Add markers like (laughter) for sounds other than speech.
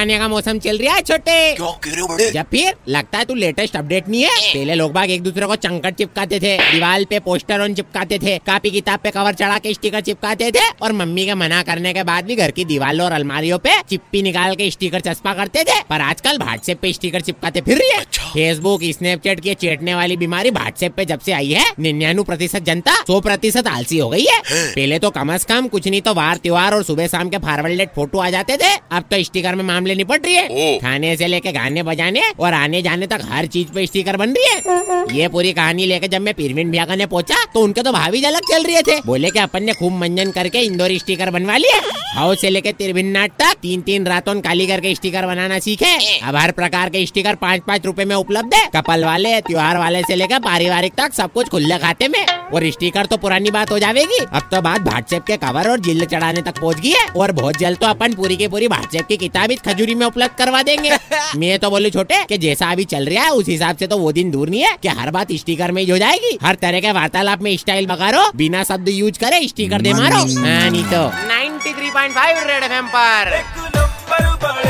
चिपकाने का मौसम चल रहा है छोटे। क्यों कह रहे हो बड़े? जब फिर लगता है तू लेटेस्ट अपडेट नहीं है? पहले लोग बाग एक दूसरे को चंकट चिपकाते थे दीवार पे पोस्टर ऑन चिपकाते थे कापी किताब पे कवर चढ़ा के स्टिकर चिपकाते थे और मम्मी के मना करने के बाद भी घर की दीवारों और अलमारियों पे चिप्पी निकाल के स्टिकर चस्पा करते थे। पर आजकल व्हाट्सएप पे स्टिकर चिपकाते फिर रही है। फेसबुक स्नैपचैट की चेटने वाली बीमारी व्हाट्सएप पे जब से आई है निन्यानवे प्रतिशत जनता सौ प्रतिशत आलसी हो गई है। पहले तो कम अज कम कुछ नहीं तो वार त्योहार और सुबह शाम के फॉरवर्डेड फ़ोटो आ जाते थे। अब तो स्टिकर में मामले निपट रही है। खाने से लेके गाने बजाने और आने जाने तक हर चीज़ पे स्टिकर बन रही है। ये पूरी कहानी लेके जब मैं पीरविन भैया ने पहुँचा तो उनके तो भाभी झलक चल रहे थे। बोले कि अपन ने खूब मंजन करके इंदौर स्टिकर बनवा लिए। हाउस से लेके तिरभिन्नाट तक तीन तीन रातों काली करके स्टिकर बनाना सीखे। अब हर प्रकार के स्टिकर पाँच पाँच रुपए में उपलब्ध है। कपल वाले त्योहार वाले से लेकर पारिवारिक तक सब कुछ खुले खाते में। और स्टीकर तो पुरानी बात हो जाएगी अब तो बात व्हाट्सएप के कवर और जिल्द चढ़ाने तक पहुँच गई है। और बहुत जल्द तो अपन पूरी की पूरी व्हाट्सएप की किताब इस खजूरी में उपलब्ध करवा देंगे। (laughs) मैं तो बोलू छोटे कि जैसा अभी चल रहा है उस हिसाब से तो वो दिन दूर नहीं है कि हर बात स्टिकर में ही हो जाएगी। हर तरह के वार्तालाप में स्टाइल बगारो बिना शब्द यूज़ करे स्टीकर दे मारो। हाँ नहीं तो। 93.5 थ्री पॉइंट फाइव एक नंबर बड़े बजाते रहो